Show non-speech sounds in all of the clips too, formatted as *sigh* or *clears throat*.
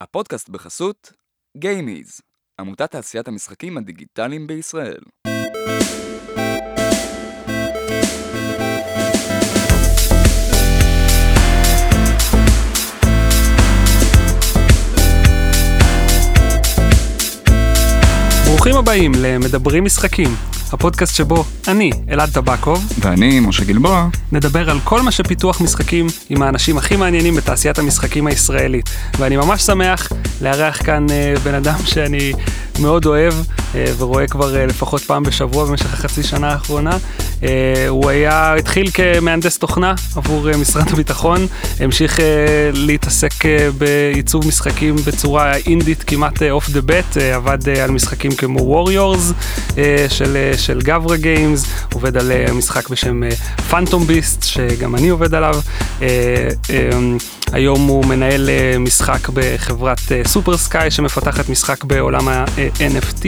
הפודקאסט בחסות גיימיז, עמותת תעשיית המשחקים הדיגיטליים בישראל. ברוכים הבאים למדברים משחקים, הפודקאסט שבו אני, אלעד טבקוב, ואני, משה גלבוע, נדבר על כל מה שפיתוח משחקים עם האנשים הכי מעניינים בתעשיית המשחקים הישראלית. ואני ממש שמח לארח כאן אה, בן אדם שאני מאוד אוהב אה, ורואה כבר אה, לפחות פעם בשבוע במשך החצי שנה האחרונה. אה, הוא היה, התחיל כמהנדס תוכנה עבור משרד הביטחון, המשיך להתעסק בעיצוב משחקים בצורה אינדית כמעט off the bat, עבד על משחקים כמו ווריורס של, של גברה גיימס, עובד על משחק בשם פאנטום ביסט, שגם אני עובד עליו. אה, היום הוא מנהל משחק בחברת סופר סקאי שמפתחת משחק בעולם ה-NFT.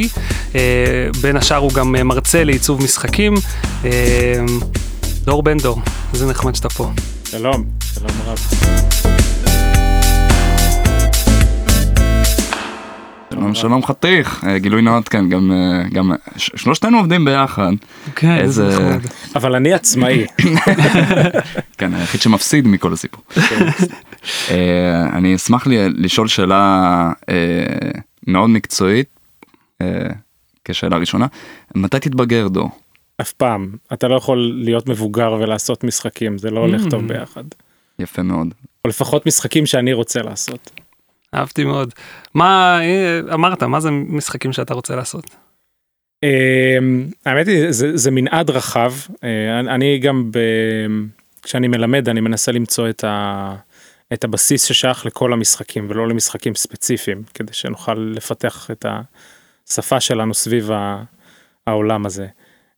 אה, בין השאר הוא גם אה, מרצה לעיצוב משחקים. אה, דור בן דור, איזה נחמד שאתה פה. שלום, שלום רב. שלום שלום חתיך, אה, גילוי נאות כן, גם, אה, גם שלושתנו עובדים ביחד, כן, איזה-. אבל אני עצמאי. *laughs* כן, היחיד שמפסיד מכל הסיפור. אה, אני אשמח לי- לשאול שאלה אה, מאוד מקצועית, אה, כשאלה ראשונה, מתי תתבגר דור? אף פעם. אתה לא יכול להיות מבוגר ולעשות משחקים, זה לא הולך Mm. טוב ביחד. יפה מאוד. או לפחות משחקים שאני רוצה לעשות. אהבתי מאוד. מה, אה, אמרת, מה זה משחקים שאתה רוצה לעשות? אמ, האמת היא, זה, זה מנעד רחב. אה, אני- גם, ב... כשאני מלמד, אני מנסה למצוא את, ה... את הבסיס ששייך לכל המשחקים ולא למשחקים ספציפיים, כדי שנוכל לפתח את השפה שלנו סביב. העולם הזה.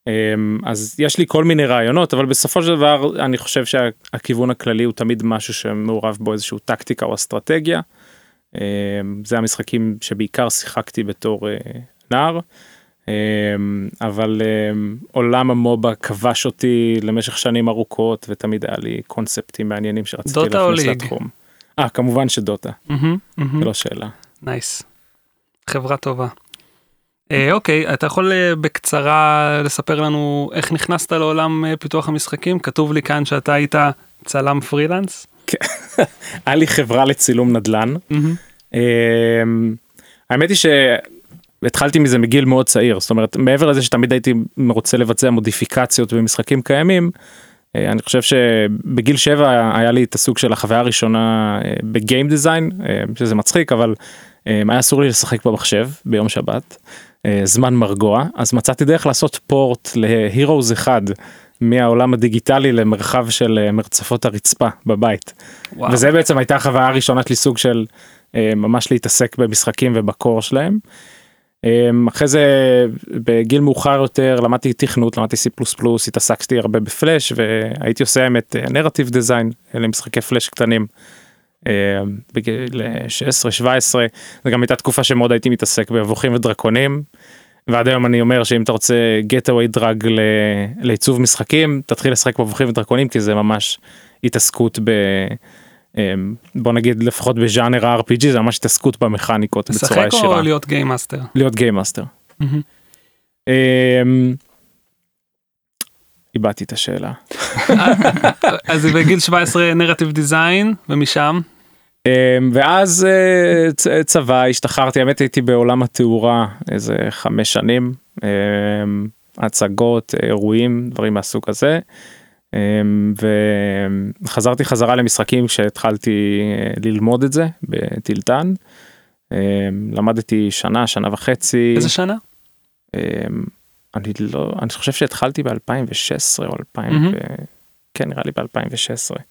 אמ, אז יש לי כל מיני רעיונות, אבל בסופו של דבר אני חושב שהכיוון הכללי הוא תמיד משהו שמעורב בו איזשהו טקטיקה או אסטרטגיה. אמ, זה המשחקים שבעיקר שיחקתי בתור אה, נער. אמ, אבל עולם המובה כבש אותי למשך שנים ארוכות ותמיד היה לי קונספטים מעניינים שרציתי להכניס? לתחום. אה כמובן שדוטה, מהמם. זה לא שאלה. נייס. חברה טובה. אה, אוקיי, אתה יכול אה, בקצרה לספר לנו איך נכנסת לעולם אה, פיתוח המשחקים? כתוב לי כאן שאתה היית צלם פרילנס. *laughs* היה לי חברה לצילום נדל"ן. אמ, האמת היא שהתחלתי מזה מגיל מאוד צעיר זאת אומרת מעבר לזה שתמיד הייתי רוצה לבצע מודיפיקציות במשחקים קיימים. אני חושב שבגיל 7 היה לי את הסוג של החוויה הראשונה בגיים דיזיין שזה מצחיק אבל היה אסור לי לשחק במחשב ביום שבת זמן מרגוע אז מצאתי דרך לעשות פורט להירוז אחד מהעולם הדיגיטלי למרחב של אה, מרצפות הרצפה בבית. וואו. וזה בעצם הייתה החוויה הראשונה שלי סוג של אה, ממש להתעסק במשחקים ובקור שלהם. אה, אחרי זה בגיל מאוחר יותר למדתי תכנות למדתי C++ התעסקתי הרבה בפלאש והייתי עושה האמת נרטיב דיזיין למשחקי פלאש קטנים. אה, בגיל 16-17 זה גם הייתה תקופה שמאוד הייתי מתעסק באבוכים ודרקונים. ועד היום אני אומר שאם אתה רוצה drug ל- לעיצוב משחקים תתחיל לשחק במבוכים ודרקונים כי זה ממש התעסקות ב... אמ, בוא נגיד לפחות בז'אנר ה-RPG זה ממש התעסקות במכניקות בצורה משחק ישירה. או להיות game master? להיות game master. מהמם. איבדתי את השאלה. *laughs* אז בגיל 17 narrative design ומשם אמ, ואז אה, צבא השתחררתי האמת הייתי בעולם התאורה איזה חמש שנים אמ, הצגות אירועים דברים מהסוג הזה. אמ, וחזרתי חזרה למשחקים כשהתחלתי אה, ללמוד את זה בטילטן. למדתי שנה שנה וחצי. איזה שנה? אני לא אני חושב שהתחלתי ב2016 או 2000 מהמם. ו... כן נראה לי ב2016.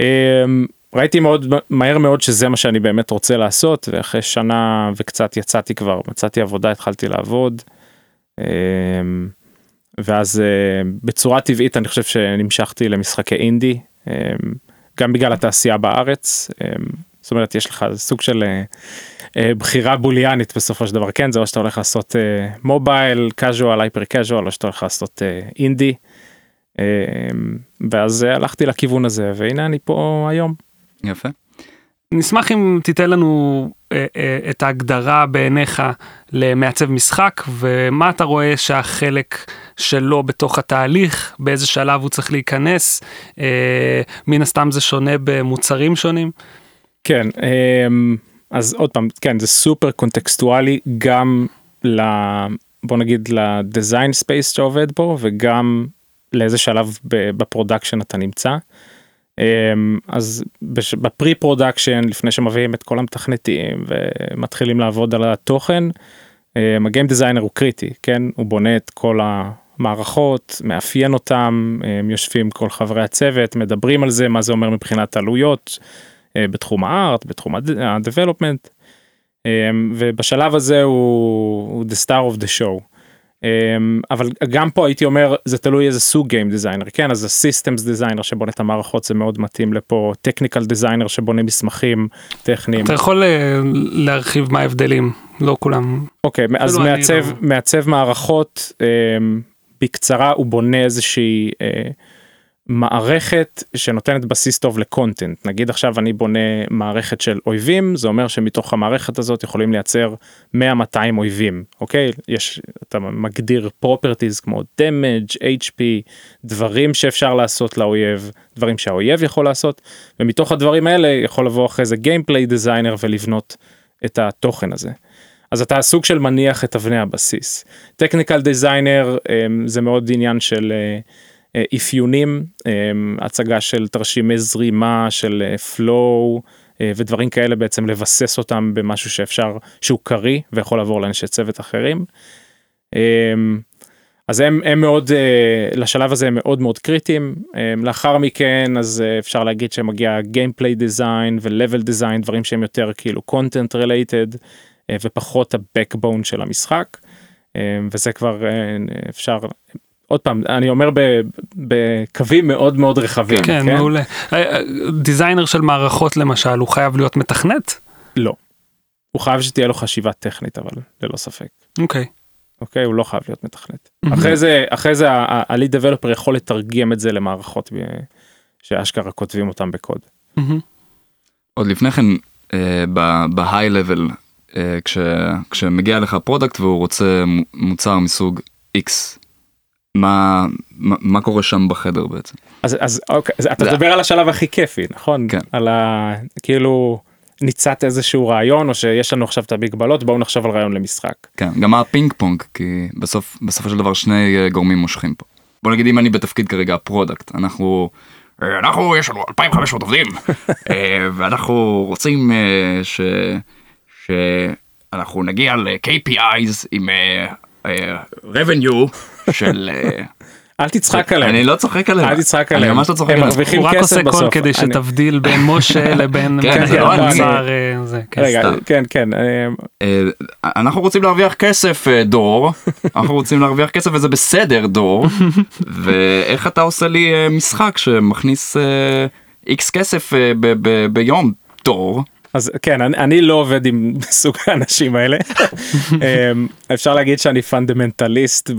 אמ, ראיתי מאוד מהר מאוד שזה מה שאני באמת רוצה לעשות ואחרי שנה וקצת יצאתי כבר מצאתי עבודה התחלתי לעבוד. אמ, ואז אה, בצורה טבעית אני חושב שנמשכתי למשחקי אינדי אמ, גם בגלל התעשייה בארץ זאת אומרת יש לך סוג של אה, בחירה בוליאנית בסופו של דבר כן זה או שאתה הולך לעשות אה, מובייל קאז'ואל הייפר קאז'ואל או שאתה הולך לעשות אה, אינדי. אה, ואז אה, הלכתי לכיוון הזה והנה אני פה היום. יפה. נשמח אם תיתן לנו אה, אה, את ההגדרה בעיניך למעצב משחק ומה אתה רואה שהחלק שלו בתוך התהליך, באיזה שלב הוא צריך להיכנס, אה, מן הסתם זה שונה במוצרים שונים. כן, אז עוד פעם, כן, זה super contextual־י גם ל... בוא נגיד ל design space שעובד בו וגם לאיזה שלב ב production אתה נמצא. אמ, אז ב pre-production לפני שמביאים את כל המתכנתים ומתחילים לעבוד על התוכן, אמ, ה game designer הוא קריטי, כן? הוא בונה את כל המערכות, מאפיין אותם, הם יושבים כל חברי הצוות, מדברים על זה, מה זה אומר מבחינת עלויות בתחום ה art, בתחום ה-development, אמ, ובשלב הזה הוא, הוא the star of the show. אמ, אבל גם פה הייתי אומר זה תלוי איזה סוג game designer כן אז ה systems designer שבונה את המערכות זה מאוד מתאים לפה technical designer שבונה מסמכים טכניים. אתה יכול אה, להרחיב מה ההבדלים לא כולם. אוקיי אז מעצב לא... מעצב מערכות בקצרה הוא בונה איזושהי. אה, מערכת שנותנת בסיס טוב לקונטנט נגיד עכשיו אני בונה מערכת של אויבים זה אומר שמתוך המערכת הזאת יכולים לייצר 100-200 אויבים אוקיי יש אתה מגדיר פרופרטיז כמו דמג' hp דברים שאפשר לעשות לאויב דברים שהאויב יכול לעשות ומתוך הדברים האלה יכול לבוא אחרי זה gameplay designer ולבנות את התוכן הזה. אז אתה סוג של מניח את אבני הבסיס. technical designer אמ, זה מאוד עניין של. Uh, אפיונים, אה, הצגה של תרשימי זרימה, של flow אה, ודברים כאלה בעצם לבסס אותם במשהו שאפשר, שהוא קריא ויכול לעבור לאנשי צוות אחרים. אז הם, הם מאוד, לשלב הזה הם מאוד מאוד קריטיים. לאחר מכן אז אפשר להגיד שמגיע Gameplay Design ו-Level Design, דברים שהם יותר כאילו content related ופחות ה-backbone של המשחק. וזה כבר אפשר עוד פעם אני אומר בקווים מאוד מאוד רחבים. כן, כן מעולה. אה, אה, דיזיינר של מערכות למשל הוא חייב להיות מתכנת? לא. הוא חייב שתהיה לו חשיבה טכנית אבל ללא ספק. אוקיי. אוקיי הוא לא חייב להיות מתכנת. אחרי זה אחרי זה ה-lead developer יכול לתרגם את זה למערכות שאשכרה כותבים אותם בקוד. עוד לפני כן ב high level כשמגיע לך product והוא רוצה מוצר מסוג x מה, מה, קורה שם בחדר בעצם. אז, אז אוקיי, אז אתה מדבר על השלב הכי כיפי נכון? כן. על ה... כאילו ניצת איזשהו רעיון או שיש לנו עכשיו את המגבלות בואו נחשוב על רעיון למשחק. כן, גם הפינג פונג כי בסוף בסופו של דבר שני אה, גורמים מושכים פה. בוא נגיד אם אני בתפקיד כרגע ה product אנחנו אה, אנחנו יש לנו 2500 עובדים *laughs* אה, ואנחנו רוצים ש... שאנחנו נגיע ל-KPIs עם revenue של... אה, אל תצחק עליהם. אני לא צוחק עליהם. אל תצחק עליהם. אני ממש לא צוחק עליהם. הם מרוויחים כסף בסוף. הוא רק עושה קול כדי שתבדיל בין משה *laughs* לבין... כן, זה לא אני. כן, רגע, כן, כן. אה, אנחנו רוצים להרוויח כסף אה, דור. *laughs* אנחנו רוצים להרוויח כסף וזה בסדר דור. *laughs* ואיך אתה עושה לי משחק שמכניס איקס כסף ביום דור. אז כן אני, אני לא עובד עם *laughs* סוג האנשים האלה *laughs* אמ, אפשר להגיד שאני פונדמנטליסט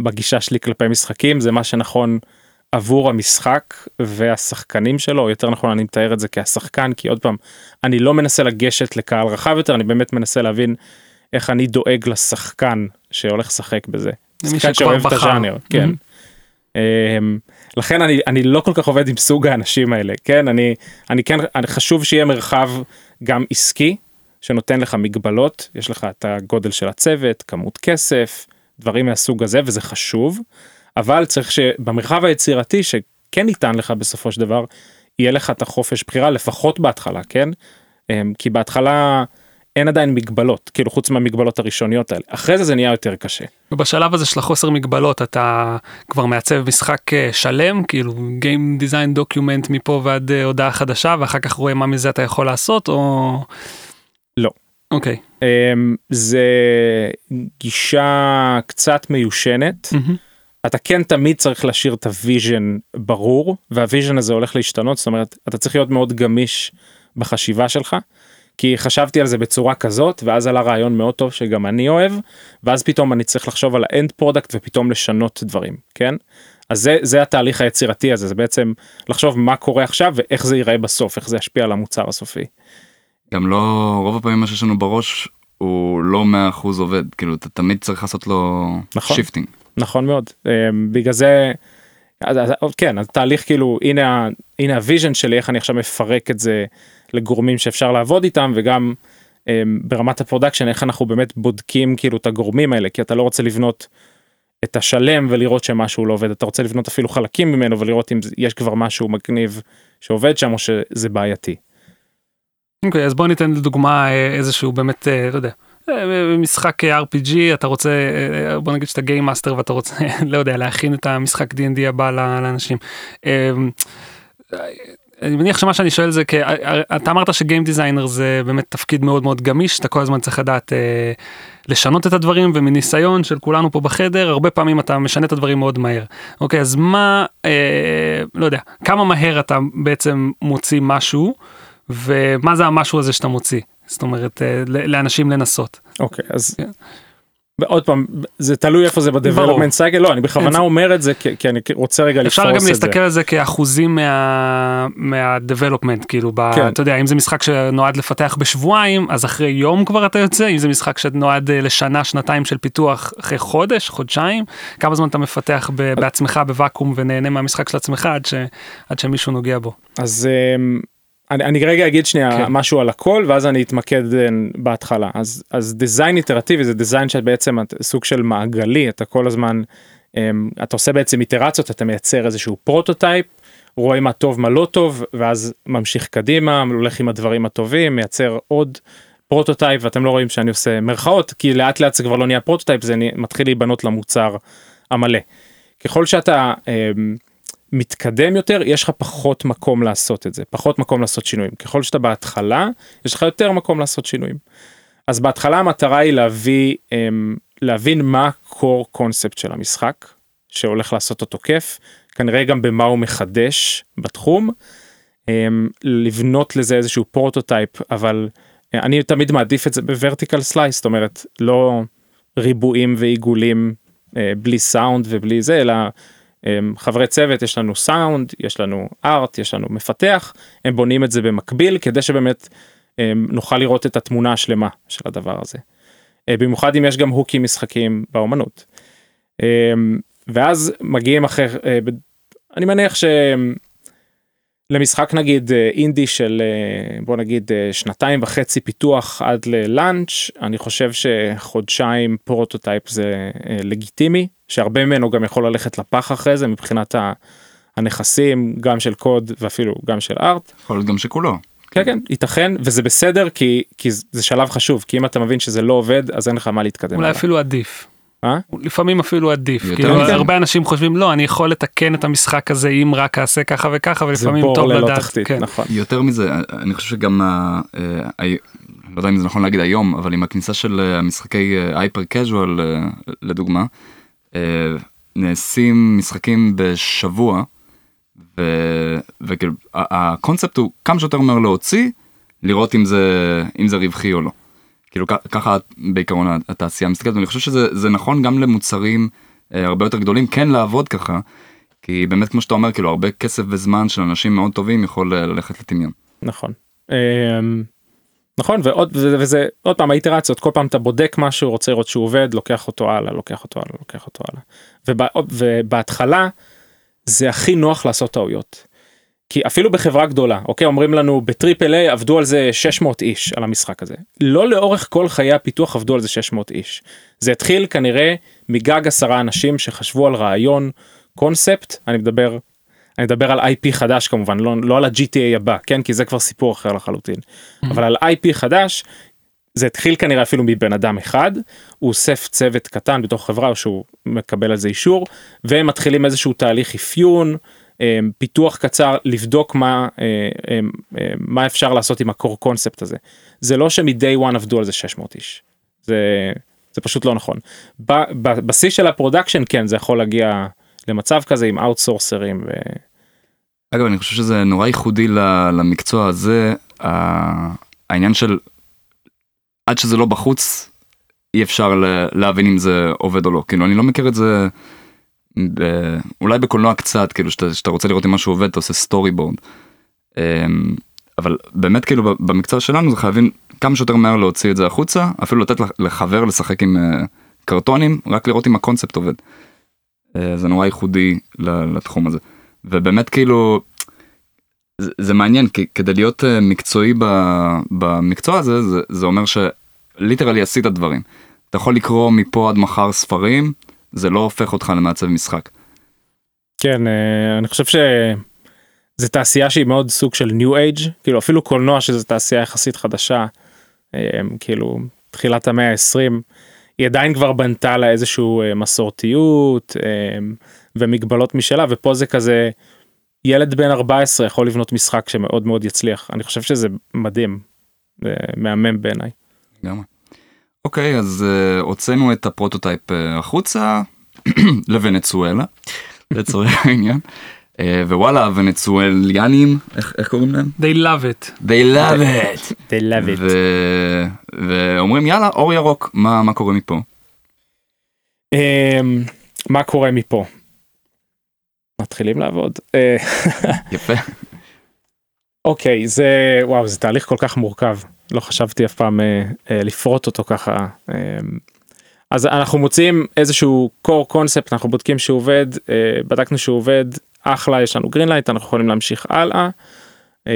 בגישה שלי כלפי משחקים זה מה שנכון עבור המשחק והשחקנים שלו או יותר נכון אני מתאר את זה כשחקן כי עוד פעם אני לא מנסה לגשת לקהל רחב יותר אני באמת מנסה להבין איך אני דואג לשחקן שהולך לשחק בזה. שחקן שאוהב את הז'אנר כן. Mm-hmm. לכן אני אני לא כל כך עובד עם סוג האנשים האלה כן אני אני כן אני חשוב שיהיה מרחב גם עסקי שנותן לך מגבלות יש לך את הגודל של הצוות כמות כסף דברים מהסוג הזה וזה חשוב אבל צריך שבמרחב היצירתי שכן ניתן לך בסופו של דבר יהיה לך את החופש בחירה לפחות בהתחלה כן אמ, כי בהתחלה. אין עדיין מגבלות כאילו חוץ מהמגבלות הראשוניות האלה אחרי זה זה נהיה יותר קשה. ובשלב הזה של החוסר מגבלות אתה כבר מעצב משחק אה, שלם כאילו Game Design Document מפה ועד אה, הודעה חדשה ואחר כך רואה מה מזה אתה יכול לעשות או לא. אוקיי. Okay. אמ, זה גישה קצת מיושנת. Mm-hmm. אתה כן תמיד צריך להשאיר את ה vision ברור וה vision הזה הולך להשתנות זאת אומרת אתה צריך להיות מאוד גמיש בחשיבה שלך. כי חשבתי על זה בצורה כזאת ואז עלה רעיון מאוד טוב שגם אני אוהב ואז פתאום אני צריך לחשוב על ה end product ופתאום לשנות דברים כן אז זה, זה התהליך היצירתי הזה, זה בעצם לחשוב מה קורה עכשיו ואיך זה ייראה בסוף, איך זה ישפיע על המוצר הסופי. גם לא, רוב הפעמים מה שיש לנו בראש הוא לא 100% עובד, כאילו אתה תמיד צריך לעשות לו נכון. shifting. נכון מאוד, אה, בגלל זה, אז, אז, כן, התהליך כאילו, הנה, הנה ה vision שלי, איך אני עכשיו מפרק את זה לגורמים שאפשר לעבוד איתם, וגם אה, ברמת ה production, איך אנחנו באמת בודקים כאילו את הגורמים האלה, כי אתה לא רוצה לבנות את השלם ולראות שמשהו לא עובד, אתה רוצה לבנות אפילו חלקים ממנו ולראות אם יש כבר משהו מגניב שעובד שם או שזה בעייתי. אוקיי, אז בוא ניתן לדוגמה אה, איזשהו באמת, לא יודע, אה, משחק RPG, אתה רוצה, בוא נגיד שאתה game master ואתה רוצה, *laughs* לא יודע, להכין את המשחק D&D הבא לאנשים. אה, אני מניח שמה שאני שואל זה, כי אה, אתה אמרת ש game designer זה באמת תפקיד מאוד מאוד גמיש, אתה כל הזמן צריך לדעת אה, לשנות את הדברים, ומניסיון של כולנו פה בחדר, הרבה פעמים אתה משנה את הדברים מאוד מהר. אוקיי, אז מה, אה, לא יודע, כמה מהר אתה בעצם מוציא משהו, ומה זה המשהו הזה שאתה מוציא? זאת אומרת, אה, לאנשים לנסות. אוקיי, אז כן. עוד פעם, זה תלוי איפה זה. ב-development cycle, לא, אני בכוונה אומר את זה כי אני רוצה רגע לפרוס אפשר את גם זה. להסתכל על זה כאחוזים מה... מה-development, כאילו. כן. אתה יודע, אם זה משחק שנועד לפתח בשבועיים, אז אחרי יום כבר אתה יוצא, אם זה משחק שנועד אה, לשנה, שנתיים של פיתוח, אחרי חודש, חודשיים, כמה זמן אתה מפתח ב... בעצמך בוואקום ונהנה מהמשחק של עצמך. עד שמישהו נוגע בו. אז אמ, אני, אני רגע אגיד שנייה כן. משהו על הכל ואז אני אתמקד אה, בהתחלה אז אז design איטרטיבי זה design שבעצם את- סוג של מעגלי אתה כל הזמן אמ, אתה עושה בעצם איטרציות אתה מייצר איזשהו prototype רואה מה טוב מה לא טוב ואז ממשיך קדימה הולך עם הדברים הטובים מייצר עוד prototype ואתם לא רואים שאני עושה מירכאות כי לאט לאט זה כבר לא נהיה prototype זה מתחיל להיבנות למוצר המלא. ככל שאתה אמ, מתקדם יותר יש לך פחות מקום לעשות את זה פחות מקום לעשות שינויים ככל שאתה בהתחלה יש לך יותר מקום לעשות שינויים. אז בהתחלה המטרה היא להביא אמ, להבין מה core concept של המשחק שהולך לעשות אותו כיף כנראה גם במה הוא מחדש בתחום אמ, לבנות לזה איזשהו prototype אבל אה, אני תמיד מעדיף את זה ב vertical slice זאת אומרת לא ריבועים ועיגולים אה, בלי סאונד ובלי זה אלא חברי צוות יש לנו סאונד יש לנו art יש לנו מפתח הם בונים את זה במקביל כדי שבאמת אמ, נוכל לראות את התמונה השלמה של הדבר הזה. אה, במיוחד אם יש גם הוקים משחקיים באומנות. אמ, ואז מגיעים אחרי אה, אני מניח שלמשחק נגיד אה, אינדי של אה, בוא נגיד אה, שנתיים וחצי פיתוח עד ל launch אני חושב שחודשיים prototype זה לגיטימי שהרבה ממנו גם יכול ללכת לפח אחרי זה מבחינת הנכסים גם של קוד ואפילו גם של ארט. יכול להיות גם שכולו. כן כן ייתכן וזה בסדר כי כי זה שלב חשוב כי אם אתה מבין שזה לא עובד אז אין לך מה להתקדם. אולי הלאה. אפילו עדיף. אה? לפעמים אפילו עדיף, כאילו מזה. הרבה אנשים חושבים לא אני יכול לתקן את המשחק הזה אם רק אעשה ככה וככה ולפעמים טוב לדעת, תחתית כן. נכון. יותר מזה, אני חושב שגם, ה- אה, לא יודע אם זה נכון להגיד היום, אבל עם הכניסה של אה, המשחקי הייפר קז'ואל לדוגמה, אה, נעשים משחקים בשבוע, ו- וכאילו ה- הקונספט הוא כמה שיותר מהר להוציא, לראות אם זה, אם זה רווחי או לא. כאילו ככה בעיקרון התעשייה מסתכלת, ואני חושב שזה זה נכון גם למוצרים אה, הרבה יותר גדולים, כן לעבוד ככה, כי באמת כמו שאתה אומר, כאילו הרבה כסף וזמן של אנשים מאוד טובים יכול אה, ללכת לטמיון. נכון. אמ, נכון ועוד וזה, וזה עוד פעם האיטרציות כל פעם אתה בודק משהו רוצה לראות שהוא עובד לוקח אותו הלאה לוקח אותו הלאה לוקח אותו הלאה. ובא, ובהתחלה זה הכי נוח לעשות טעויות. כי אפילו בחברה גדולה אוקיי אומרים לנו בטריפל איי עבדו על זה 600 איש על המשחק הזה. לא לאורך כל חיי הפיתוח עבדו על זה 600 איש. זה התחיל כנראה מגג עשרה אנשים שחשבו על רעיון קונספט אני מדבר אני מדבר על IP חדש כמובן לא, לא על ה-GTA הבא כן? כי זה כבר סיפור אחר לחלוטין. אבל על IP חדש זה התחיל כנראה אפילו מבן אדם אחד הוא אוסף צוות קטן בתוך חברה שהוא מקבל על זה אישור והם מתחילים איזשהו תהליך אפיון פיתוח קצר לבדוק מה אה, אה, אה, מה אפשר לעשות עם הקור קונספט הזה. זה לא שמ-day one עבדו על זה 600 איש. זה זה פשוט לא נכון. בשיא של ה production כן זה יכול להגיע למצב כזה עם אאוטסורסרים ו... אגב אני חושב שזה נורא ייחודי למקצוע הזה העניין של עד שזה לא בחוץ אי אפשר להבין אם זה עובד או לא. כאילו אני לא מכיר את זה אולי בקולנוע קצת כאילו שאתה, שאתה רוצה לראות אם משהו עובד אתה עושה storyboard. אבל באמת כאילו במקצוע שלנו זה חייבים כמה שיותר מהר להוציא את זה החוצה אפילו לתת לח- לחבר לשחק עם אה, קרטונים רק לראות אם הקונספט עובד. אה, זה נורא ייחודי לתחום הזה ובאמת כאילו זה, זה מעניין כי כדי להיות אה, מקצועי ב- במקצוע הזה זה, זה אומר שליטרלי עשית דברים. אתה יכול לקרוא מפה עד מחר ספרים זה לא הופך אותך למעצב משחק. כן, אה, אני חושב שזה תעשייה שהיא מאוד סוג של ניו אייג', כאילו אפילו קולנוע שזה תעשייה יחסית חדשה, אה, כאילו תחילת המאה ה-20, היא עדיין כבר בנתה לה איזשהו אה, מסורתיות ומגבלות משלה, ופה זה כזה, ילד בן 14 יכול לבנות משחק שמאוד מאוד יצליח, אני חושב שזה מדהים, מהמם בעיניי. לגמרי. אוקיי אז uh, הוצאנו את ה prototype uh, החוצה *clears throat* לוונצואלה לצורך *laughs* העניין uh, ווואלה הוונצואליאנים איך, איך קוראים להם? they love it. They love it. *laughs* They love it. ו... ואומרים יאללה אור ירוק מה מה קורה מפה. אמ, מה קורה מפה? מתחילים לעבוד. אה, *laughs* יפה. אוקיי זה וואו זה תהליך כל כך מורכב לא חשבתי אף פעם אה, אה, לפרוט אותו ככה. אה, אז אנחנו מוצאים איזשהו core concept אנחנו בודקים שהוא עובד אה, בדקנו שהוא עובד אחלה יש לנו green light אנחנו יכולים להמשיך הלאה. אה,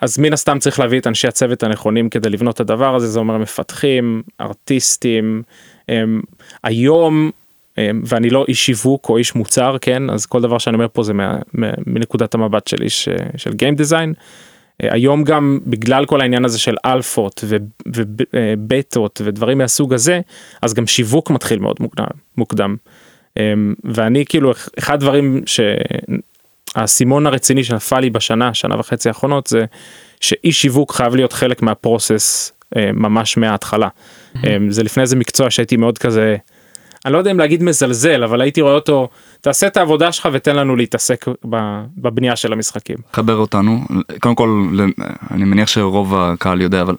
אז מן הסתם צריך להביא את אנשי הצוות הנכונים כדי לבנות את הדבר הזה זה אומר מפתחים ארטיסטים הם, היום הם, ואני לא איש שיווק או איש מוצר כן אז כל דבר שאני אומר פה זה מה, מה, מנקודת המבט של איש אה, של גיים דיזיין. היום גם בגלל כל העניין הזה של אלפות ובטות ודברים מהסוג הזה אז גם שיווק מתחיל מאוד מוקדם מוקדם אמ, ואני כאילו אחד הדברים שהאסימון הרציני שנפל לי בשנה שנה וחצי האחרונות זה שאי שיווק חייב להיות חלק מהפרוסס אה, ממש מההתחלה אמ, זה לפני איזה מקצוע שהייתי מאוד כזה. אני לא יודע אם להגיד מזלזל אבל הייתי רואה אותו תעשה את העבודה שלך ותן לנו להתעסק בבנייה של המשחקים. חבר אותנו קודם כל אני מניח שרוב הקהל יודע אבל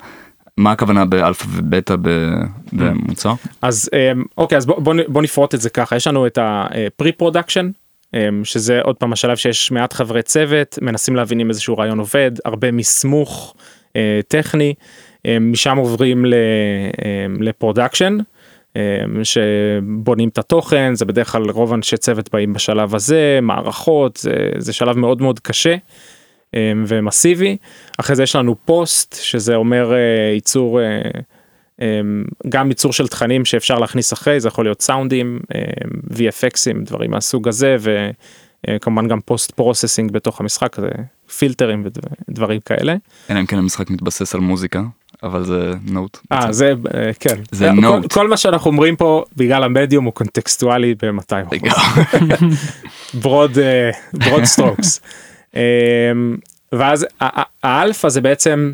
מה הכוונה באלפא ובטא ב- במוצר? אז אמ, אוקיי אז בוא, בוא, בוא נפרוט את זה ככה יש לנו את ה pre-production שזה עוד פעם השלב שיש מעט חברי צוות מנסים להבין אם איזשהו רעיון עובד הרבה מסמוך אה, טכני אה, משם עוברים ל- אה, ל production. אה, שבונים את התוכן זה בדרך כלל רוב אנשי צוות באים בשלב הזה מערכות זה, זה שלב מאוד מאוד קשה אה, ומסיבי אחרי זה יש לנו פוסט שזה אומר אה, ייצור אה, אה, גם ייצור של תכנים שאפשר להכניס אחרי זה יכול להיות סאונדים אה, VFX ים דברים מהסוג הזה וכמובן גם post processing בתוך המשחק זה פילטרים ודברים כאלה. אלא אם כן המשחק מתבסס על מוזיקה אבל זה note. אה זה אה, כן זה כל- note. כל מה שאנחנו אומרים פה בגלל המדיום הוא קונטקסטואלי ב-200 *laughs* broad broad strokes *laughs* ואז ה- ה- האלפא זה בעצם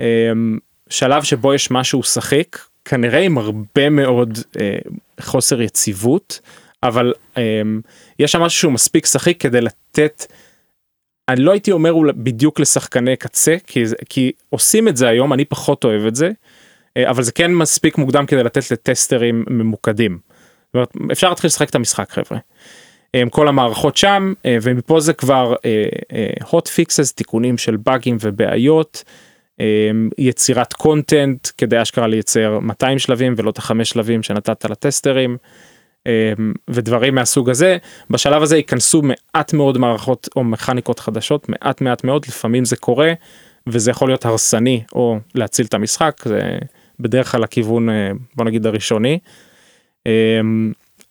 אמ, שלב שבו יש משהו שחיק כנראה עם הרבה מאוד אה, חוסר יציבות אבל אמ, יש שם משהו שהוא מספיק שחיק כדי לתת. אני לא הייתי אומר בדיוק לשחקני קצה כי, כי עושים את זה היום אני פחות אוהב את זה אה, אבל זה כן מספיק מוקדם כדי לתת ל testers ממוקדים. אפשר להתחיל לשחק את המשחק חבר'ה. אה, כל המערכות שם אה, ומפה זה כבר hot fixes תיקונים של באגים ובעיות יצירת קונטנט כדי אשכרה לייצר 200 שלבים ולא את החמש שלבים שנתת לטסטרים ודברים מהסוג הזה בשלב הזה ייכנסו מעט מאוד מערכות או מכניקות חדשות מעט מעט מאוד לפעמים זה קורה וזה יכול להיות הרסני או להציל את המשחק זה בדרך כלל הכיוון אה, בוא נגיד הראשוני. אה,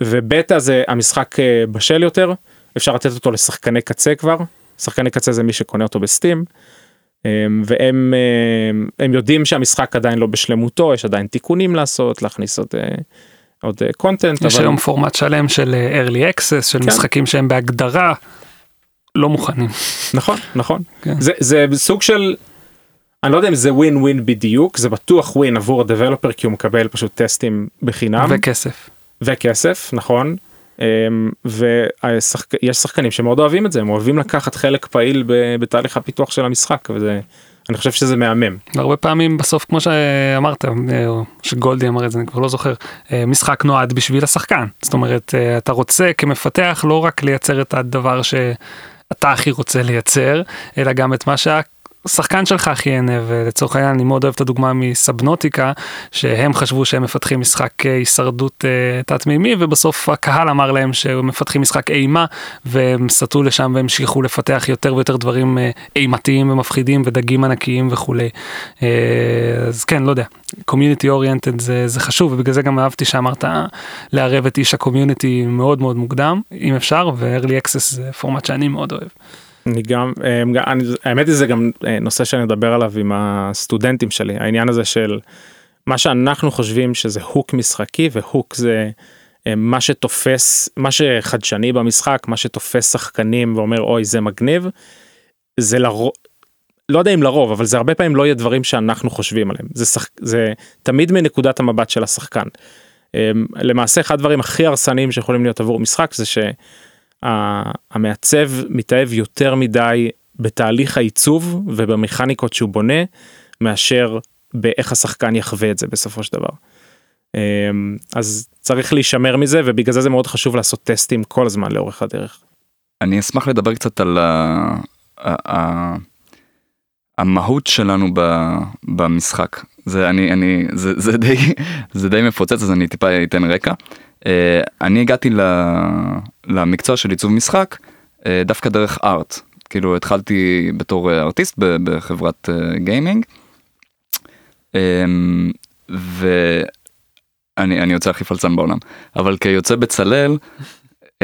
ובטא זה המשחק אה, בשל יותר אפשר לתת אותו לשחקני קצה כבר שחקני קצה זה מי שקונה אותו בסטים. אה, והם אה, יודעים שהמשחק עדיין לא בשלמותו יש עדיין תיקונים לעשות להכניס עוד עוד קונטנט יש היום פורמט שלם של אה, early access של כן. משחקים שהם בהגדרה לא מוכנים. נכון נכון כן. זה זה סוג של אני לא יודע אם זה ווין ווין בדיוק זה בטוח ווין עבור הדבלופר כי הוא מקבל פשוט טסטים בחינם וכסף. וכסף נכון אמ, ויש שחקנים שמאוד אוהבים את זה הם אוהבים לקחת חלק פעיל ב- בתהליך הפיתוח של המשחק וזה אני חושב שזה מהמם. הרבה פעמים בסוף כמו שאמרת, אה, שגולדי אמר את זה, אני כבר לא זוכר, אה, משחק נועד בשביל השחקן. זאת אומרת, אה, אתה רוצה כמפתח לא רק לייצר את הדבר שאתה הכי רוצה לייצר, אלא גם את מה שה... השחקן שלך הכי ייהנה ולצורך העניין אני מאוד אוהב את הדוגמה מסבנוטיקה שהם חשבו שהם מפתחים משחק אה, הישרדות uh, תת מימי ובסוף הקהל אמר להם שהם מפתחים משחק אימה והם סטו לשם והמשיכו לפתח יותר ויותר דברים uh, אימתיים ומפחידים ודגים ענקיים וכולי. Uh, אז כן לא יודע community oriented זה, זה חשוב ובגלל זה גם אהבתי שאמרת לערב את איש ה community מאוד מאוד מוקדם אם אפשר ו-early access זה פורמט שאני מאוד אוהב. אני גם, אני, האמת היא זה גם נושא שאני אדבר עליו עם הסטודנטים שלי העניין הזה של מה שאנחנו חושבים שזה הוק משחקי והוק זה מה שתופס מה שחדשני במשחק מה שתופס שחקנים ואומר אוי זה מגניב. זה לרוב לא יודע אם לרוב אבל זה הרבה פעמים לא יהיה דברים שאנחנו חושבים עליהם זה, שח, זה תמיד מנקודת המבט של השחקן. למעשה אחד הדברים הכי הרסניים שיכולים להיות עבור משחק זה ש... המעצב מתאהב יותר מדי בתהליך העיצוב ובמכניקות שהוא בונה מאשר באיך השחקן יחווה את זה בסופו של דבר. אמ, אז צריך להישמר מזה ובגלל זה זה מאוד חשוב לעשות טסטים כל הזמן לאורך הדרך. אני אשמח לדבר קצת על ה... ה... המהות שלנו ב... במשחק זה אני אני זה, זה די זה די מפוצץ אז אני טיפה אתן רקע. אה, אני הגעתי למקצוע של עיצוב משחק אה, דווקא דרך ארט. כאילו התחלתי בתור אה, ארטיסט בחברת גיימינג. ואני אני יוצא הכי פלצן בעולם. אבל כיוצא בצלאל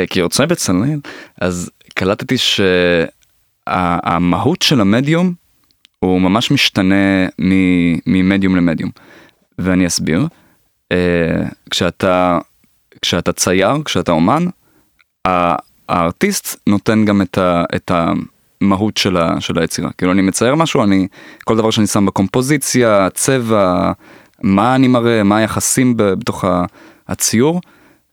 כיוצא בצלאל אז קלטתי שהמהות של המדיום הוא ממש משתנה ממדיום למדיום. ואני אסביר. כשאתה כשאתה צייר, כשאתה אומן, הארטיסט נותן גם את, ה, את המהות של, ה, של היצירה. כאילו אני מצייר משהו, אני, כל דבר שאני שם בקומפוזיציה, צבע, מה אני מראה, מה היחסים בתוך הציור,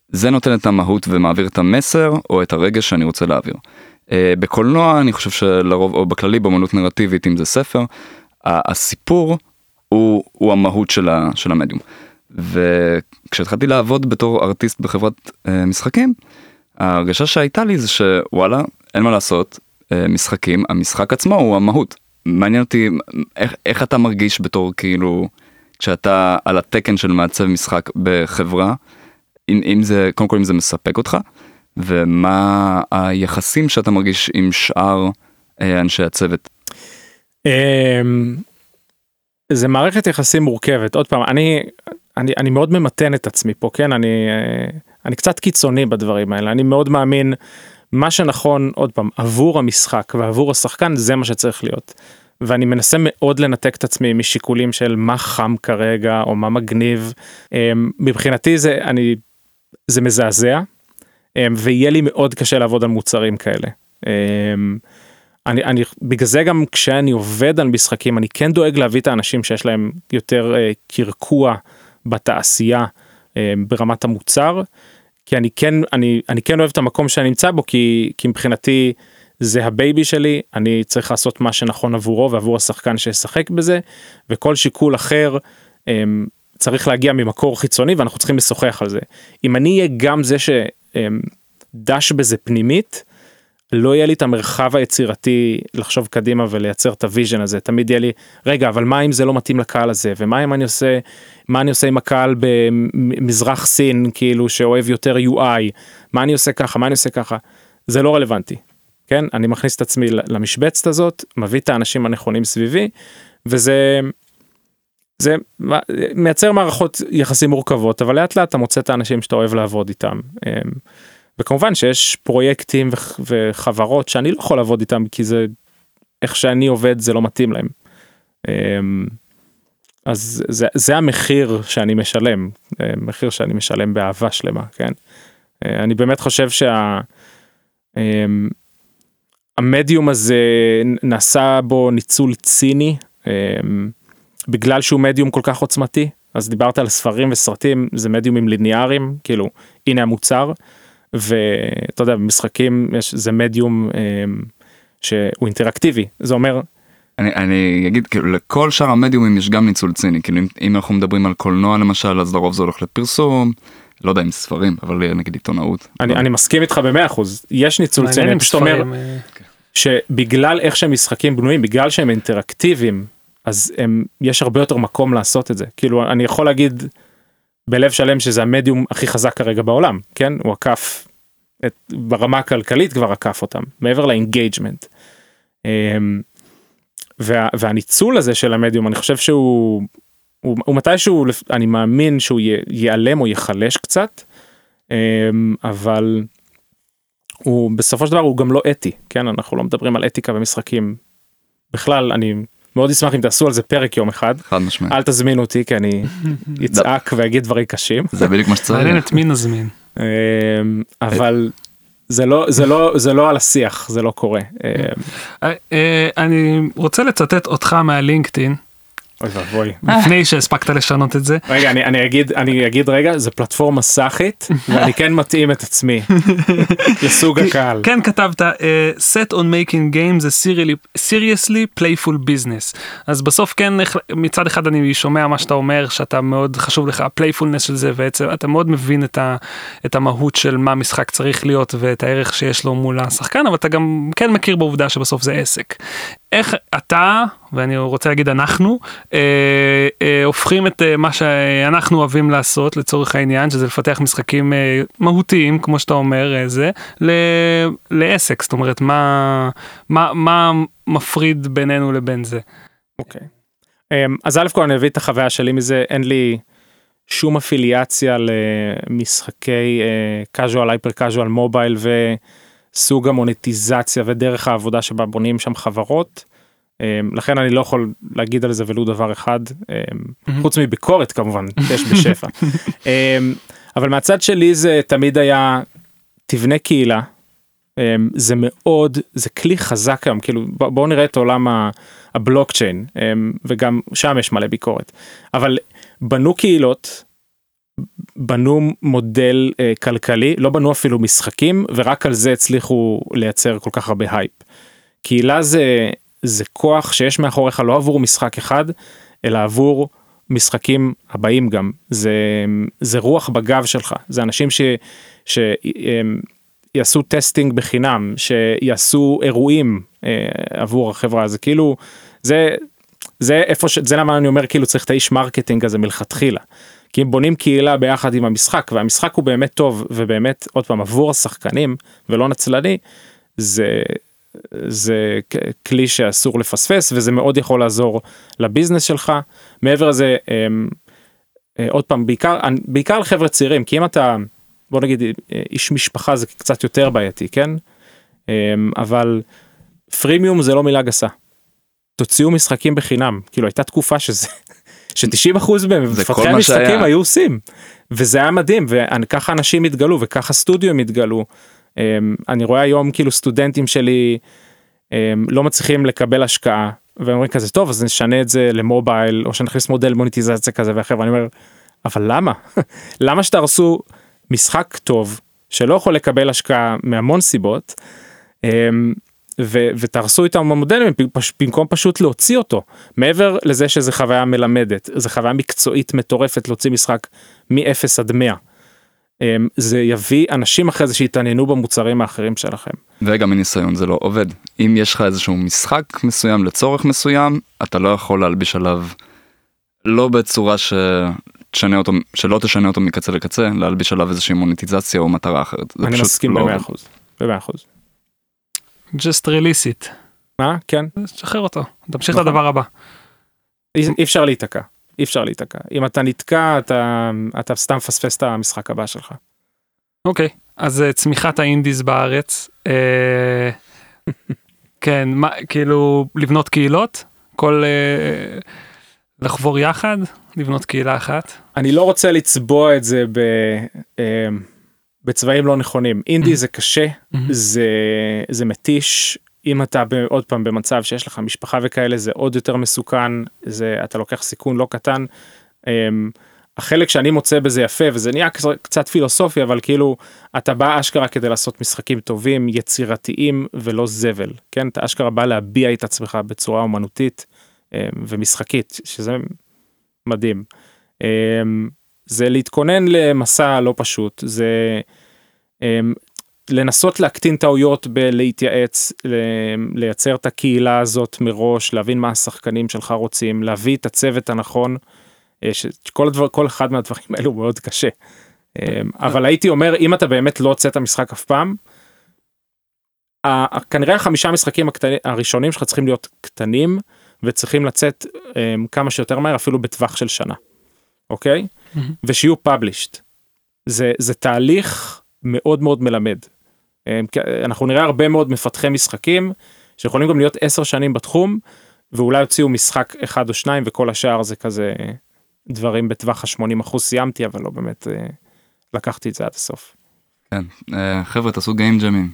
זה נותן את המהות ומעביר את המסר או את הרגש שאני רוצה להעביר. Uh, בקולנוע אני חושב שלרוב, או בכללי באמנות נרטיבית אם זה ספר, הסיפור הוא, הוא המהות של, ה, של המדיום. וכשהתחלתי לעבוד בתור ארטיסט בחברת אה, משחקים, ההרגשה שהייתה לי זה שוואלה, אין מה לעשות, אה, משחקים, המשחק עצמו הוא המהות. מעניין אותי איך, איך אתה מרגיש בתור כאילו, כשאתה על התקן של מעצב משחק בחברה, אם, אם זה, קודם כל אם זה מספק אותך, ומה היחסים שאתה מרגיש עם שאר אה, אנשי הצוות. אמ, זה מערכת יחסים מורכבת עוד פעם אני אני, אני מאוד ממתן את עצמי פה, כן? אני, אה, אני קצת קיצוני בדברים האלה, אני מאוד מאמין, מה שנכון, עוד פעם, עבור המשחק ועבור השחקן, זה מה שצריך להיות. ואני מנסה מאוד לנתק את עצמי משיקולים של מה חם כרגע או מה מגניב. אה, מבחינתי זה, אני, זה מזעזע, אה, ויהיה לי מאוד קשה לעבוד על מוצרים כאלה. אני, אני בגלל זה גם כשאני עובד על משחקים אני כן דואג להביא את האנשים שיש להם יותר קרקוע בתעשייה אה, ברמת המוצר. כי אני כן אני אני כן אוהב את המקום שאני נמצא בו כי כי מבחינתי זה ה baby שלי אני צריך לעשות מה שנכון עבורו ועבור השחקן שישחק בזה וכל שיקול אחר אה, צריך להגיע ממקור חיצוני ואנחנו צריכים לשוחח על זה אם אני אהיה גם זה שדש בזה פנימית לא יהיה לי את המרחב היצירתי לחשוב קדימה ולייצר את ה vision הזה תמיד יהיה לי רגע אבל מה אם זה לא מתאים לקהל הזה? ומה אם אני עושה מה אני עושה עם הקהל במזרח, סין כאילו שאוהב יותר UI מה אני עושה ככה? מה אני עושה ככה? זה לא רלוונטי כן? אני מכניס את עצמי למשבצת הזאת מביא את האנשים הנכונים סביבי וזה זה מייצר מערכות יחסים מורכבות אבל לאט לאט אתה מוצא את האנשים שאתה אוהב לעבוד איתם. וכמובן שיש פרויקטים וחברות שאני לא יכול לעבוד איתם כי זה איך שאני עובד זה לא מתאים להם. אמ, אז זה, זה המחיר שאני משלם, אה, מחיר שאני משלם באהבה שלמה, כן? אה, אני באמת חושב שהמדיום אמ, הזה נעשה בו ניצול ציני אמ, בגלל שהוא מדיום כל כך עוצמתי, אז דיברת על ספרים וסרטים, זה מדיומים ליניאריים, כאילו הנה המוצר. ואתה יודע במשחקים יש זה מדיום אה, שהוא אינטראקטיבי זה אומר אני, אני אגיד כאילו לכל שאר המדיומים יש גם ניצול ציני כאילו אם, אם אנחנו מדברים על קולנוע למשל אז לרוב זה הולך לפרסום לא יודע אם ספרים אבל נגיד עיתונאות. אני, לא. אני מסכים איתך במאה אחוז יש ניצול ציני אני פשוט אומר אה, שבגלל איך שהמשחקים בנויים בגלל שהם אינטראקטיביים אז הם יש הרבה יותר מקום לעשות את זה כאילו אני יכול להגיד בלב שלם שזה המדיום הכי חזק כרגע בעולם כן הוא עקף את, ברמה הכלכלית כבר עקף אותם מעבר ל engagement. וה, והניצול הזה של המדיום אני חושב שהוא הוא, הוא מתישהו אני מאמין שהוא ייעלם או ייחלש קצת אמ, אבל הוא בסופו של דבר הוא גם לא אתי כן אנחנו לא מדברים על אתיקה במשחקים בכלל אני מאוד אשמח אם תעשו על זה פרק יום אחד חד משמעית. אל תזמינו אותי כי אני *laughs* אצעק ואגיד דברים קשים זה בדיוק מה שצריך. מעניין את מי נזמין. אמ, אבל זה לא זה לא זה לא על השיח זה לא קורה אה, אה, אני רוצה לצטט אותך מהלינקדאין אוי ואבוי *laughs* לפני שהספקת לשנות את זה. רגע אני אני אגיד אני אגיד רגע זה פלטפורמה סאחית ואני כן מתאים את עצמי *laughs* לסוג הקהל. כן כתבת אה, set on making games a seriously, seriously playful business אז בסוף כן מצד אחד אני שומע מה שאתה אומר שאתה מאוד חשוב לך ה playfulness של זה בעצם אתה מאוד מבין את, ה, את המהות של מה משחק צריך להיות ואת הערך שיש לו מול השחקן אבל אתה גם כן מכיר בעובדה שבסוף זה עסק. איך אתה ואני רוצה להגיד אנחנו אה, אה, הופכים את אה, מה שאנחנו אוהבים לעשות לצורך העניין שזה לפתח משחקים אה, מהותיים כמו שאתה אומר אה, זה ל, לעסק זאת אומרת מה מה מה מפריד בינינו לבין זה. אוקיי. אמ, אז א' כל אני אביא את החוויה שלי מזה אין לי שום אפיליאציה למשחקי אה, casual hyper casual מובייל וסוג המונטיזציה ודרך העבודה שבה בונים שם חברות. אמ, לכן אני לא יכול להגיד על זה ולו דבר אחד אמ, חוץ מביקורת כמובן יש בשפע. *laughs* אמ, אבל מהצד שלי זה תמיד היה תבנה קהילה. זה מאוד זה כלי חזק היום כאילו בוא- בואו נראה את עולם הבלוקצ'יין וגם שם יש מלא ביקורת אבל בנו קהילות. בנו מודל אה, כלכלי לא בנו אפילו משחקים ורק על זה הצליחו לייצר כל כך הרבה הייפ. קהילה זה זה כוח שיש מאחוריך לא עבור משחק אחד אלא עבור משחקים הבאים גם זה זה רוח בגב שלך זה אנשים ש, ש, אמ, יעשו testing בחינם שיעשו אירועים אה, עבור החברה זה כאילו זה זה איפה ש... זה למה אני אומר כאילו צריך את האיש marketing הזה מלכתחילה. כי אם בונים קהילה ביחד עם המשחק והמשחק הוא באמת טוב ובאמת עוד פעם עבור השחקנים ולא נצלני זה זה כלי שאסור לפספס וזה מאוד יכול לעזור ל business שלך. מעבר לזה אמ, אה, עוד פעם בעיקר בעיקר לחבר'ה צעירים כי אם אתה בוא נגיד איש משפחה זה קצת יותר בעייתי כן? אמ, אבל פרימיום זה לא מילה גסה. תוציאו משחקים בחינם. כאילו הייתה תקופה שזה ש90% כל ממפתחי מה המשחקים. היו עושים וזה היה מדהים וככה אנשים התגלו וככה סטודיו התגלו. אמ, אני רואה היום כאילו סטודנטים שלי אמ, לא מצליחים לקבל השקעה ואומרים כזה טוב אז נשנה את זה למובייל או שנכניס מודל מוניטיזציה כזה ואחר ואני אומר אבל למה *laughs* למה שתהרסו משחק טוב שלא יכול לקבל השקעה מהמון סיבות אמ, ו- ותהרסו איתם במודלים במקום פשוט להוציא אותו מעבר לזה שזה חוויה מלמדת זה חוויה מקצועית מטורפת להוציא משחק מ-0 עד 100. אמ, זה יביא אנשים אחרי זה שיתעניינו במוצרים האחרים שלכם. וגם מניסיון זה לא עובד אם יש לך איזשהו משחק מסוים לצורך מסוים אתה לא יכול להלביש עליו לא בצורה שתשנה אותו שלא תשנה אותו מקצה לקצה להלביש עליו איזושהי מוניטיזציה או מטרה אחרת. אני מסכים לא ב-100%. ב-100%. Just release it. מה? כן. שחרר אותו תמשיך נכון. לדבר הבא. אי אי אפשר להיתקע. אי אפשר להיתקע. אם אתה נתקע אתה אתה סתם מפספס את המשחק הבא שלך. אוקיי אז אה, צמיחת האינדיז בארץ אה, *laughs* כן מה כאילו לבנות קהילות כל אה, לחבור יחד לבנות קהילה אחת. אני לא רוצה לצבוע את זה ב, אה, בצבעים לא נכונים. אינדי זה קשה, זה, זה מתיש. אם אתה עוד פעם במצב שיש לך משפחה וכאלה זה עוד יותר מסוכן, זה, אתה לוקח סיכון לא קטן. אה, החלק שאני מוצא בזה יפה וזה נהיה קצת- פילוסופי אבל כאילו אתה בא אשכרה כדי לעשות משחקים טובים יצירתיים ולא זבל כן אתה אשכרה בא להביע את עצמך בצורה אומנותית אה, ומשחקית שזה מדהים. אה, זה להתכונן למסע לא פשוט זה לנסות להקטין טעויות בלהתייעץ לייצר את הקהילה הזאת מראש להבין מה השחקנים שלך רוצים להביא את הצוות הנכון. אה, שכל הדבר כל אחד מהדברים האלו הוא מאוד קשה. אה, אבל הייתי אומר אם אתה באמת לא הוצאת משחק אף פעם. כנראה החמישה משחקים הקטנים הראשונים שלך צריכים להיות קטנים וצריכים לצאת אה, כמה שיותר מהר אפילו בטווח של שנה. אוקיי? ושיהיו published. זה זה תהליך מאוד מאוד מלמד. כי אנחנו נראה הרבה מאוד מפתחי משחקים שיכולים גם להיות עשר שנים בתחום ואולי הוציאו משחק אחד או שניים וכל השאר זה כזה דברים בטווח ה-80 אחוז סיימתי אבל לא באמת אה, לקחתי את זה עד הסוף. כן, אה, חבר'ה תעשו גיים ג'מים,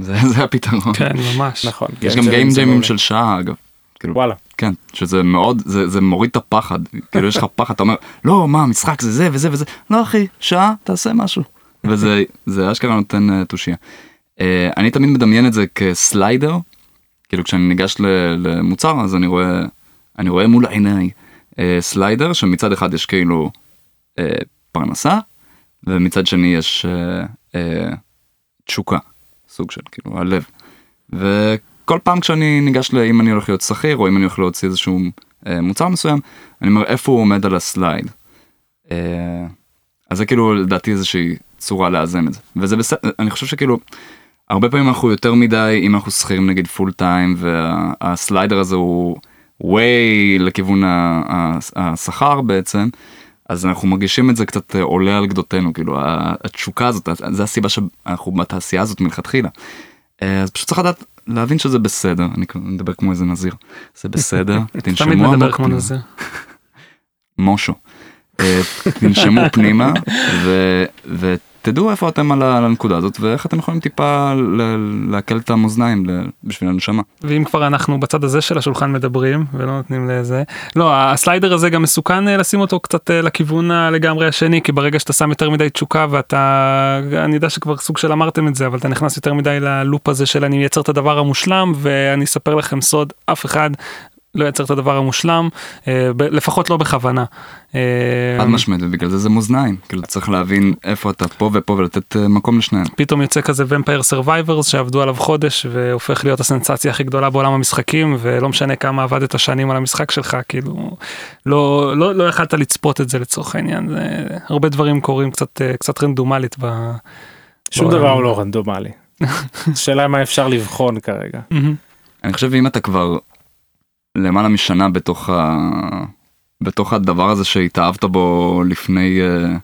זה *laughs* זה הפתרון. כן, ממש. נכון. יש גם גיים ג'מים. של שעה אגב. כאילו, וואלה. כן, שזה מאוד, זה, זה מוריד את הפחד, כאילו יש לך פחד, אתה אומר, לא, מה, משחק זה זה וזה וזה, לא אחי, שעה, תעשה משהו. וזה זה אשכרה נותן אה, תושייה. אה, אני תמיד מדמיין את זה כסליידר, כאילו כשאני ניגש למוצר אז אני רואה, אני רואה מול עיניי אה, slider שמצד אחד יש כאילו אה, פרנסה, ומצד שני יש אה, אה, תשוקה, סוג של כאילו הלב. וכל פעם כשאני ניגש ל... אם אני הולך להיות שכיר או אם אני הולך להוציא איזשהו מוצר מסוים, אני אומר איפה הוא עומד על ה slide. אז זה כאילו לדעתי איזושהי צורה לאזן את זה. וזה בסדר, אני חושב שכאילו, הרבה פעמים אנחנו יותר מדי, אם אנחנו שכירים נגיד full time וה slider הזה הוא way לכיוון השכר בעצם, אז אנחנו מרגישים את זה קצת אה, עולה על גדותינו, כאילו התשוקה הזאת, זה הסיבה שאנחנו בתעשייה הזאת מלכתחילה. אה, אז פשוט צריך לדעת להבין שזה בסדר, אני מדבר כמו איזה נזיר, זה בסדר, *laughs* תנשמו עמוק פנימה. *laughs* מושו. אה, תנשמו פנימה ו, ותדעו איפה אתם על הנקודה הזאת ואיך אתם יכולים טיפה לעכל את המאזניים בשביל הנשמה. ואם כבר אנחנו בצד הזה של השולחן מדברים ולא נותנים לזה לא הסליידר הזה גם מסוכן אה, לשים אותו קצת אה, לכיוון הלגמרי השני כי ברגע שאתה שם יותר מדי תשוקה ואתה אני יודע שכבר סוג של אמרתם את זה אבל אתה נכנס יותר מדי ללופ הזה של אני מייצר את הדבר המושלם ואני אספר לכם סוד אף אחד. לא ייצר את הדבר המושלם אה, לפחות לא בכוונה. אה, חד משמעית ובגלל זה זה מאזניים כאילו צריך להבין איפה אתה פה ופה ולתת אה, מקום לשניהם. פתאום יוצא כזה Vampire Survivors שעבדו עליו חודש והופך להיות הסנסציה הכי גדולה בעולם המשחקים ולא משנה כמה עבדת שנים על המשחק שלך כאילו לא לא לא יכלת לצפות את זה לצורך העניין זה הרבה דברים קורים קצת קצת רנדומלית ב... שום. דבר הוא לא רנדומלי. *laughs* שאלה מה אפשר לבחון כרגע. אני חושב אם אתה כבר למעלה משנה בתוך ה... בתוך הדבר הזה שהתאהבת בו לפני אה,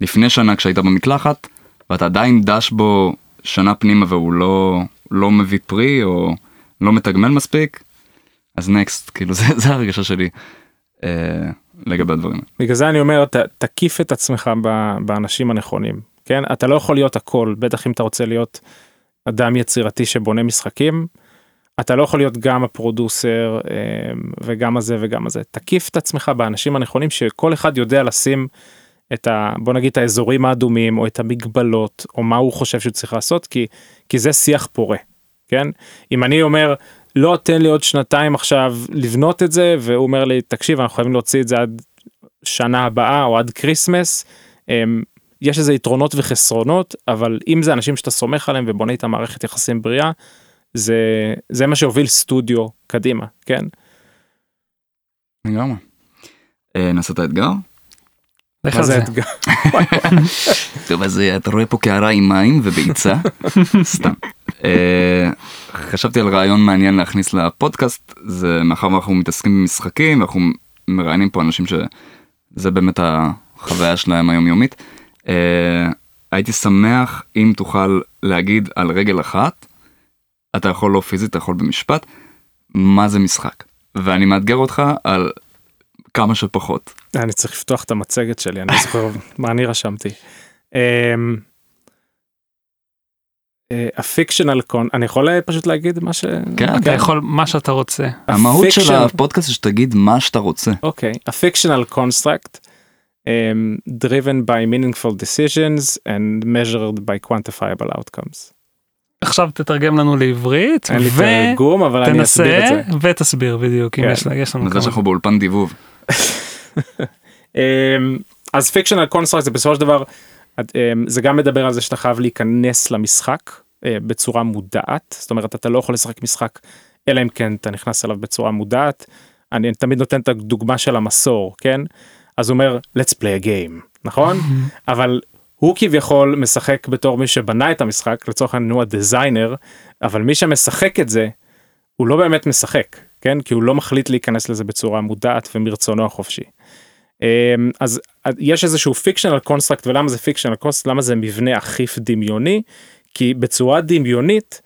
לפני שנה כשהיית במקלחת ואתה עדיין דש בו שנה פנימה והוא לא לא מביא פרי או לא מתגמל מספיק אז נקסט כאילו *laughs* זה, זה הרגשה שלי אה, לגבי הדברים. בגלל זה אני אומר ת, תקיף את עצמך ב, באנשים הנכונים כן אתה לא יכול להיות הכל בטח אם אתה רוצה להיות אדם יצירתי שבונה משחקים. אתה לא יכול להיות גם הפרודוסר אה, וגם הזה וגם הזה תקיף את עצמך באנשים הנכונים שכל אחד יודע לשים את ה... בוא נגיד את האזורים האדומים או את המגבלות או מה הוא חושב שהוא צריך לעשות כי כי זה שיח פורה כן אם אני אומר לא תן לי עוד שנתיים עכשיו לבנות את זה והוא אומר לי תקשיב אנחנו חייבים להוציא את זה עד שנה הבאה או עד Christmas. אמ, יש איזה יתרונות וחסרונות אבל אם זה אנשים שאתה סומך עליהם ובונה איתם מערכת יחסים בריאה זה זה מה שהוביל סטודיו קדימה כן לגמרי. אה, נעשה את האתגר? מה זה. אתגר *laughs* טוב אז אה, אתה רואה פה קערה עם מים וביצה *laughs* סתם. אה, חשבתי על רעיון מעניין להכניס לפודקאסט זה מאחר ואנחנו מתעסקים במשחקים ואנחנו מראיינים פה אנשים שזה באמת החוויה שלהם היומיומית. אה, הייתי שמח אם תוכל להגיד על רגל אחת אתה יכול לא פיזית אתה יכול במשפט מה זה משחק ואני מאתגר אותך על כמה שפחות. אני צריך לפתוח את המצגת שלי אני זוכר מה אני רשמתי. אמ, אה, ה fictional con אני יכול אה, פשוט להגיד מה ש... כן, אתה יכול מה שאתה רוצה. המהות של הפודקאסט זה שתגיד מה שאתה רוצה. אוקיי, ה fictional construct um, driven by meaningful decisions and measured by quantifiable outcomes. עכשיו תתרגם לנו לעברית אין לי תרגום אבל אני אסביר את ותנסה זה. ותסביר בדיוק אם כן. יש יש לנו כמה. שאנחנו באולפן דיבוב. *laughs* אמ, אז fictional construct זה בסופו של דבר אמ, זה גם מדבר על זה שאתה חייב להיכנס למשחק אה, בצורה מודעת זאת אומרת אתה לא יכול לשחק משחק אלא אם כן אתה נכנס אליו בצורה מודעת. אני תמיד נותן את הדוגמה של המסור כן אז הוא אומר let's play a game נכון *laughs* אבל הוא כביכול משחק בתור מי שבנה את המשחק לצורך העניין הוא ה designer אבל מי שמשחק את זה הוא לא באמת משחק כן? כי הוא לא מחליט להיכנס לזה בצורה מודעת ומרצונו החופשי. אמ, אז יש איזשהו fictional construct ולמה זה fictional construct למה זה מבנה אכיף דמיוני? כי בצורה דמיונית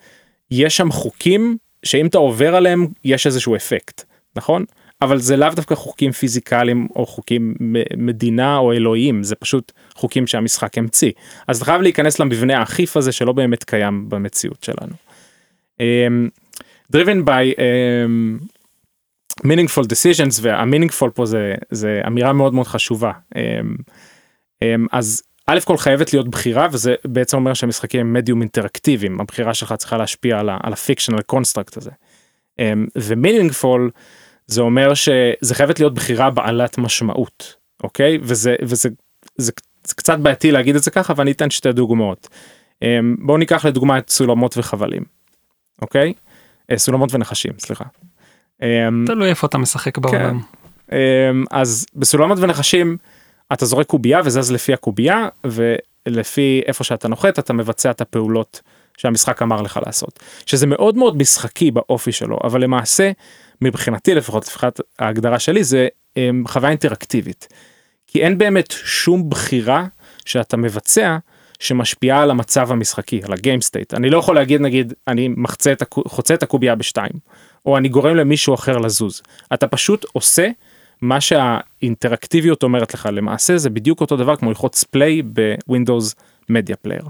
יש שם חוקים שאם אתה עובר עליהם יש איזשהו אפקט נכון אבל זה לאו דווקא חוקים פיזיקליים או חוקים מדינה או אלוהים זה פשוט חוקים שהמשחק המציא אז אתה חייב להיכנס למבנה האכיף הזה שלא באמת קיים במציאות שלנו. אמ, driven by um, meaningful decisions וה meaningful פה זה זה אמירה מאוד מאוד חשובה um, um, אז א' כל חייבת להיות בחירה וזה בעצם אומר שהמשחקים הם מדיום אינטראקטיביים הבחירה שלך צריכה להשפיע על, ה- על ה fictional construct הזה. Um, ומינינגפול זה אומר שזה חייבת להיות בחירה בעלת משמעות אוקיי וזה וזה זה, זה קצת בעייתי להגיד את זה ככה ואני אתן שתי דוגמאות. Um, בואו ניקח לדוגמה את סולמות וחבלים. אוקיי? אה, סולמות ונחשים סליחה. אמ, תלוי איפה אתה משחק בעולם. אמ, אז בסולמות ונחשים אתה זורק קובייה וזז לפי הקובייה ולפי איפה שאתה נוחת אתה מבצע את הפעולות שהמשחק אמר לך לעשות שזה מאוד מאוד משחקי באופי שלו אבל למעשה מבחינתי לפחות לפחות ההגדרה שלי זה אמ, חוויה אינטראקטיבית. כי אין באמת שום בחירה שאתה מבצע שמשפיעה על המצב המשחקי על ה game state אני לא יכול להגיד נגיד אני מחצה את הקו- חוצה את הקובייה בשתיים או אני גורם למישהו אחר לזוז אתה פשוט עושה מה שהאינטראקטיביות אומרת לך למעשה זה בדיוק אותו דבר כמו ללחוץ play ב Windows Media Player.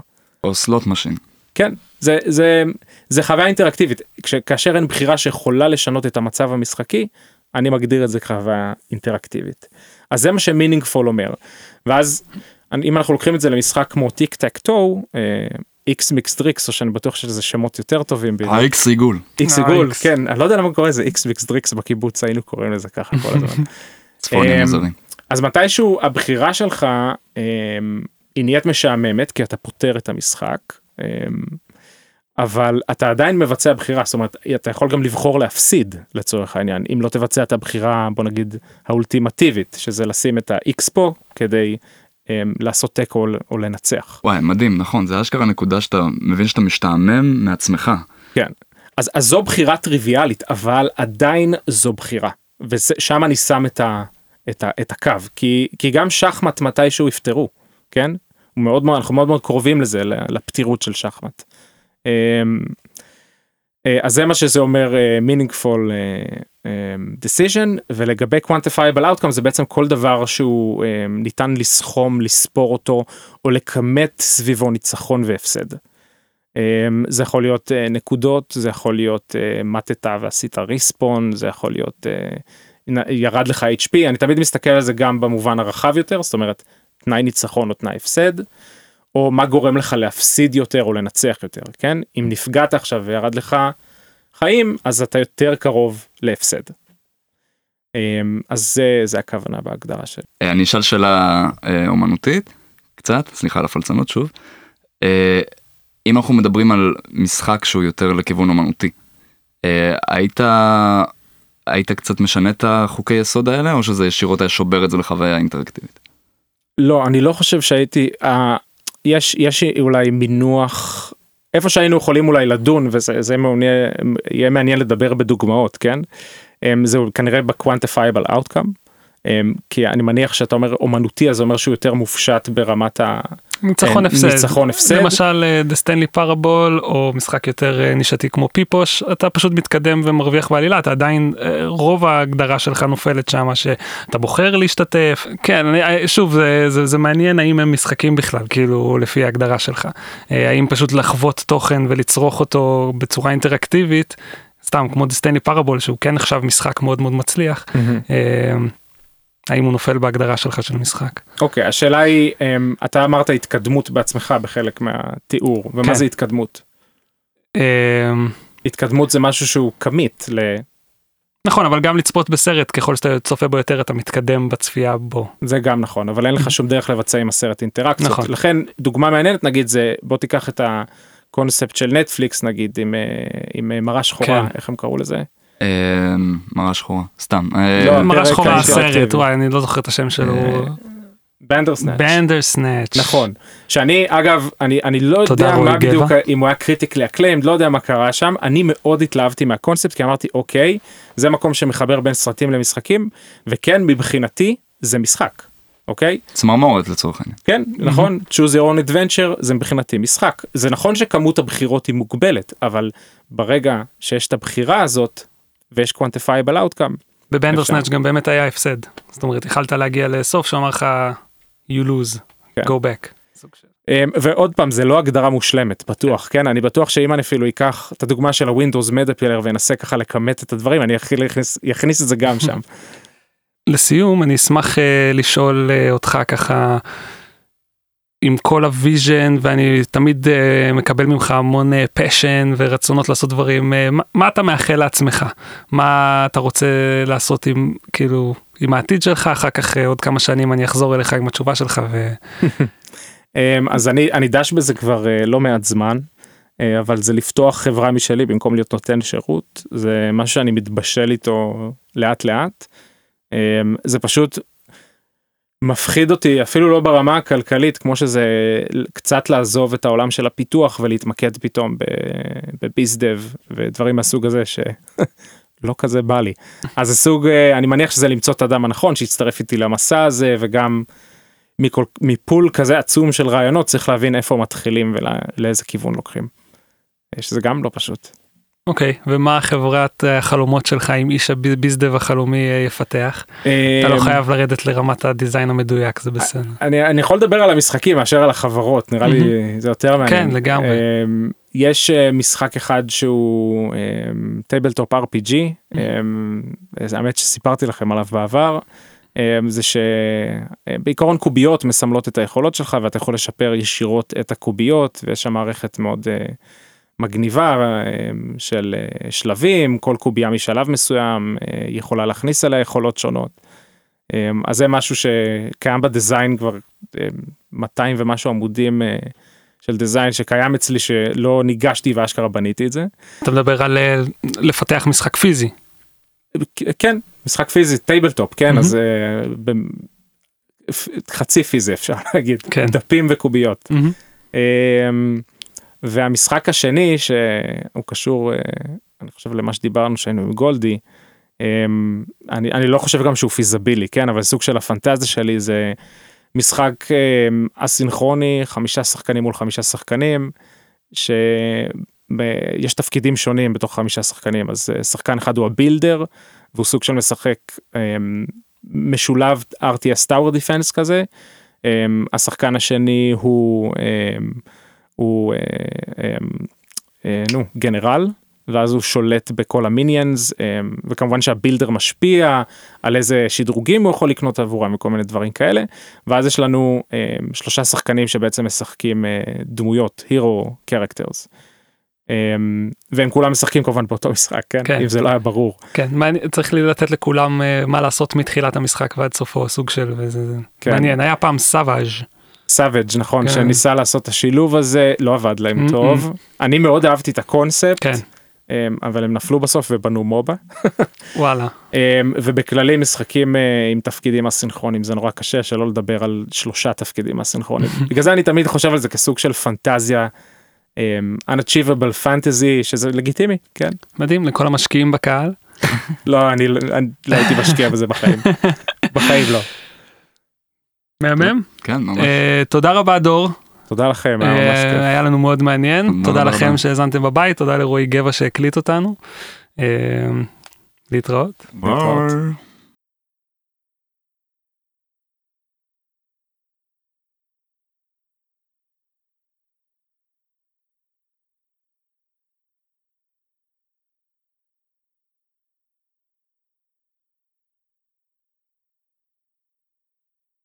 או slot machine. כן זה זה זה חוויה אינטראקטיבית כש, כאשר אין בחירה שיכולה לשנות את המצב המשחקי אני מגדיר את זה כחוויה אינטראקטיבית. אז זה מה ש meaningful אומר ואז אם אנחנו לוקחים את זה למשחק כמו tic tac toe איקס מיקס טריקס או שאני בטוח שזה שמות יותר טובים. האיקס עיגול. איקס אה, עיגול. כן אני לא יודע למה קוראים לזה איקס מיקס טריקס בקיבוץ היינו קוראים לזה ככה כל הזמן. *laughs* צפונים מוזרים. אז מתישהו הבחירה שלך אמ, היא נהיית משעממת כי אתה פותר את המשחק אבל אתה עדיין מבצע בחירה זאת אומרת אתה יכול גם לבחור להפסיד לצורך העניין אם לא תבצע את הבחירה בוא נגיד האולטימטיבית שזה לשים את ה-X פה כדי אמ, לעשות תיקו או- לנצח. וואי מדהים נכון זה אשכרה נקודה שאתה מבין שאתה משתעמם מעצמך. כן. אז, אז זו בחירה טריוויאלית אבל עדיין זו בחירה ושם אני שם את, ה, את, ה, את הקו כי, כי גם שחמט מתישהו יפתרו כן מאוד מאוד אנחנו מאוד מאוד קרובים לזה לפתירות של שחמט. אמ, אה, אז זה מה שזה אומר אה, meaningful אה, decision ולגבי quantifiable outcome זה בעצם כל דבר שהוא ניתן לסכום לספור אותו או לכמת סביבו ניצחון והפסד. אמ, זה יכול להיות נקודות זה יכול להיות מתת ועשית ריספון זה יכול להיות ירד לך HP אני תמיד מסתכל על זה גם במובן הרחב יותר זאת אומרת תנאי ניצחון או תנאי הפסד. או מה גורם לך להפסיד יותר או לנצח יותר כן אם נפגעת עכשיו וירד לך חיים אז אתה יותר קרוב להפסד. אמ, אז זה זה הכוונה בהגדרה של אה, אני אשאל שאלה אה, אומנותית קצת סליחה על הפלצנות שוב. אה, אם אנחנו מדברים על משחק שהוא יותר לכיוון אומנותי היית היית קצת משנה את החוקי יסוד האלה או שזה ישירות היה שובר את זה לחוויה אינטראקטיבית. לא אני לא חושב שהייתי יש יש אולי מינוח איפה שהיינו יכולים אולי לדון וזה זה מעוניין, יהיה מעניין לדבר בדוגמאות כן? um, זה כנראה ב quantifiable outcome um, כי אני מניח שאתה אומר אומנותי אז אומר שהוא יותר מופשט ברמת ה... ניצחון אה, הפסד. ניצחון הפסד. למשל דה סטנלי פארבול או משחק יותר אה, נישתי כמו פיפוש אתה פשוט מתקדם ומרוויח בעלילה אתה עדיין אה, רוב ההגדרה שלך נופלת שמה שאתה בוחר להשתתף כן אני, אה, שוב זה, זה, זה מעניין האם הם משחקים בכלל כאילו לפי ההגדרה שלך אה, האם פשוט לחוות תוכן ולצרוך אותו בצורה אינטראקטיבית סתם כמו דה סטנלי פארבול שהוא כן נחשב משחק מאוד מאוד מצליח. אה, האם הוא נופל בהגדרה שלך של משחק. אוקיי, השאלה היא, אמ, אתה אמרת התקדמות בעצמך בחלק מהתיאור, ומה כן. זה התקדמות? אמ, התקדמות זה משהו שהוא כמית ל... נכון, אבל גם לצפות בסרט, ככל שאתה צופה בו יותר, אתה מתקדם בצפייה בו. זה גם נכון, אבל אין לך שום דרך לבצע עם הסרט אינטראקציות. נכון. לכן, דוגמה מעניינת נגיד זה, בוא תיקח את הקונספט של נטפליקס נגיד, עם, אה, עם אה, מראה שחורה, כן. איך הם קראו לזה? אה, מראה שחורה, סתם. אה, לא, מראה הפרק שחורה. הסרט, וואי, אני לא זוכר את השם שלו. אה, Bandersnatch. Bander snatch. נכון. שאני, אגב, אני, אני לא יודע מה. בדיוק, אם הוא היה critically acclaimed, לא יודע מה קרה שם, אני מאוד התלהבתי מהקונספט, כי אמרתי, אוקיי, זה מקום שמחבר בין סרטים למשחקים, וכן, מבחינתי, זה משחק, אוקיי? צמרמורת לצורך העניין. כן, נכון, choose your own adventure זה מבחינתי משחק. זה נכון שכמות הבחירות היא מוגבלת, אבל ברגע שיש את הבחירה הזאת, ויש quantifiable outcome, ב Bander אפשר. snatch גם באמת היה הפסד. זאת אומרת, יכלת להגיע לסוף שאמר לך, you lose, כן. go back. אמ, ועוד פעם זה לא הגדרה מושלמת בטוח כן אני בטוח שאם אני אפילו אקח את הדוגמה של ה Windows Media Player ואנסה ככה לכמת את הדברים אני אכניס, את זה גם שם. *laughs* לסיום, אני אשמח אה, לשאול אה, אותך ככה, עם כל ה vision, ואני תמיד אה, מקבל ממך המון passion ורצונות לעשות דברים, אה, מה, מה אתה מאחל לעצמך? מה אתה רוצה לעשות עם, כאילו, עם העתיד שלך? אחר כך אה, עוד כמה שנים אני אחזור אליך עם התשובה שלך ו... *laughs* אמ, אז אני אני דש בזה כבר אה, לא מעט זמן אה, אבל זה לפתוח חברה משלי במקום להיות נותן שירות זה משהו שאני מתבשל איתו לאט לאט. אמ, זה פשוט מפחיד אותי אפילו לא ברמה הכלכלית כמו שזה קצת לעזוב את העולם של הפיתוח ולהתמקד פתאום בביזדב ודברים מהסוג הזה שלא *laughs* כזה בא לי אז זה סוג אה, אני מניח שזה למצוא את האדם הנכון שיצטרף איתי למסע הזה וגם מכל, מפול כזה עצום של רעיונות צריך להבין איפה מתחילים ולאיזה כיוון לוקחים. אה, שזה גם לא פשוט. אוקיי, ומה חברת אה, החלומות שלך עם איש הביזדב החלומי אה, יפתח? אתה לא אמ, חייב לרדת לרמת הדיזיין המדויק, זה בסדר. אני, אני יכול לדבר על המשחקים מאשר על החברות נראה לי זה יותר מעניין. כן, לגמרי. אמ, יש אה, משחק אחד שהוא tabletop RPG אמ, זה האמת שסיפרתי לכם עליו בעבר. זה שבעיקרון קוביות מסמלות את היכולות שלך ואתה יכול לשפר ישירות את הקוביות ויש שם מערכת מאוד מגניבה אמ, של אה, שלבים כל קובייה משלב מסוים אה, יכולה להכניס אליה יכולות שונות. אז זה משהו שקיים ב design כבר אמ, 200 ומשהו עמודים אה, של design שקיים אצלי שלא ניגשתי ואשכרה בניתי את זה. אתה מדבר על אה, לפתח משחק פיזי. כן משחק פיזי tabletop כן מהמם. אז אה, חצי פיזי אפשר להגיד כן. דפים וקוביות. אמ, והמשחק השני שהוא קשור אה, אני חושב למה שדיברנו שהיינו עם גולדי. אמ, אני, אני לא חושב גם שהוא פיזבילי כן אבל סוג של הפנטזיה שלי זה משחק אמ, אסינכרוני חמישה שחקנים מול חמישה שחקנים שיש תפקידים שונים בתוך חמישה שחקנים אז אה, שחקן אחד הוא הבילדר והוא סוג של משחק אמ, משולב RTS Tower Defense כזה. השחקן השני הוא הוא אה, אמ, אה, נו גנרל ואז הוא שולט בכל ה minions אמ, וכמובן שה builder משפיע על איזה שדרוגים הוא יכול לקנות עבורם וכל מיני דברים כאלה ואז יש לנו אמ, שלושה שחקנים שבעצם משחקים אה, דמויות hero characters. אמ, והם כולם משחקים כמובן באותו משחק כן? כן. אם זה לא היה ברור כן, מעניין- צריך לי לתת לכולם אה, מה לעשות מתחילת המשחק ועד סופו, סוג של, וזה זה כן. מעניין, היה פעם Savage Savage נכון כן. שניסה לעשות את השילוב הזה לא עבד להם Mm-mm. טוב. אני מאוד אהבתי את הקונספט כן, אמ, אבל הם נפלו בסוף ובנו מובה. *laughs* וואלה, אמ, ובכללי משחקים אה, עם תפקידים אסינכרונים זה נורא קשה שלא לדבר על שלושה תפקידים אסינכרונים. *laughs* בגלל זה אני תמיד חושב על זה כסוג של פנטזיה אמ, unachievable fantasy שזה לגיטימי כן? מדהים לכל המשקיעים בקהל. *laughs* לא אני לא- אני לא הייתי משקיע בזה בחיים. בחיים לא מהמם. כן, ממש. אה, תודה רבה דור, תודה לכם היה ממש אה, כיף. היה לנו מאוד מעניין, תודה. לכם שהאזנתם בבית, תודה לרועי גבע שהקליט אותנו. אה, להתראות. ביי.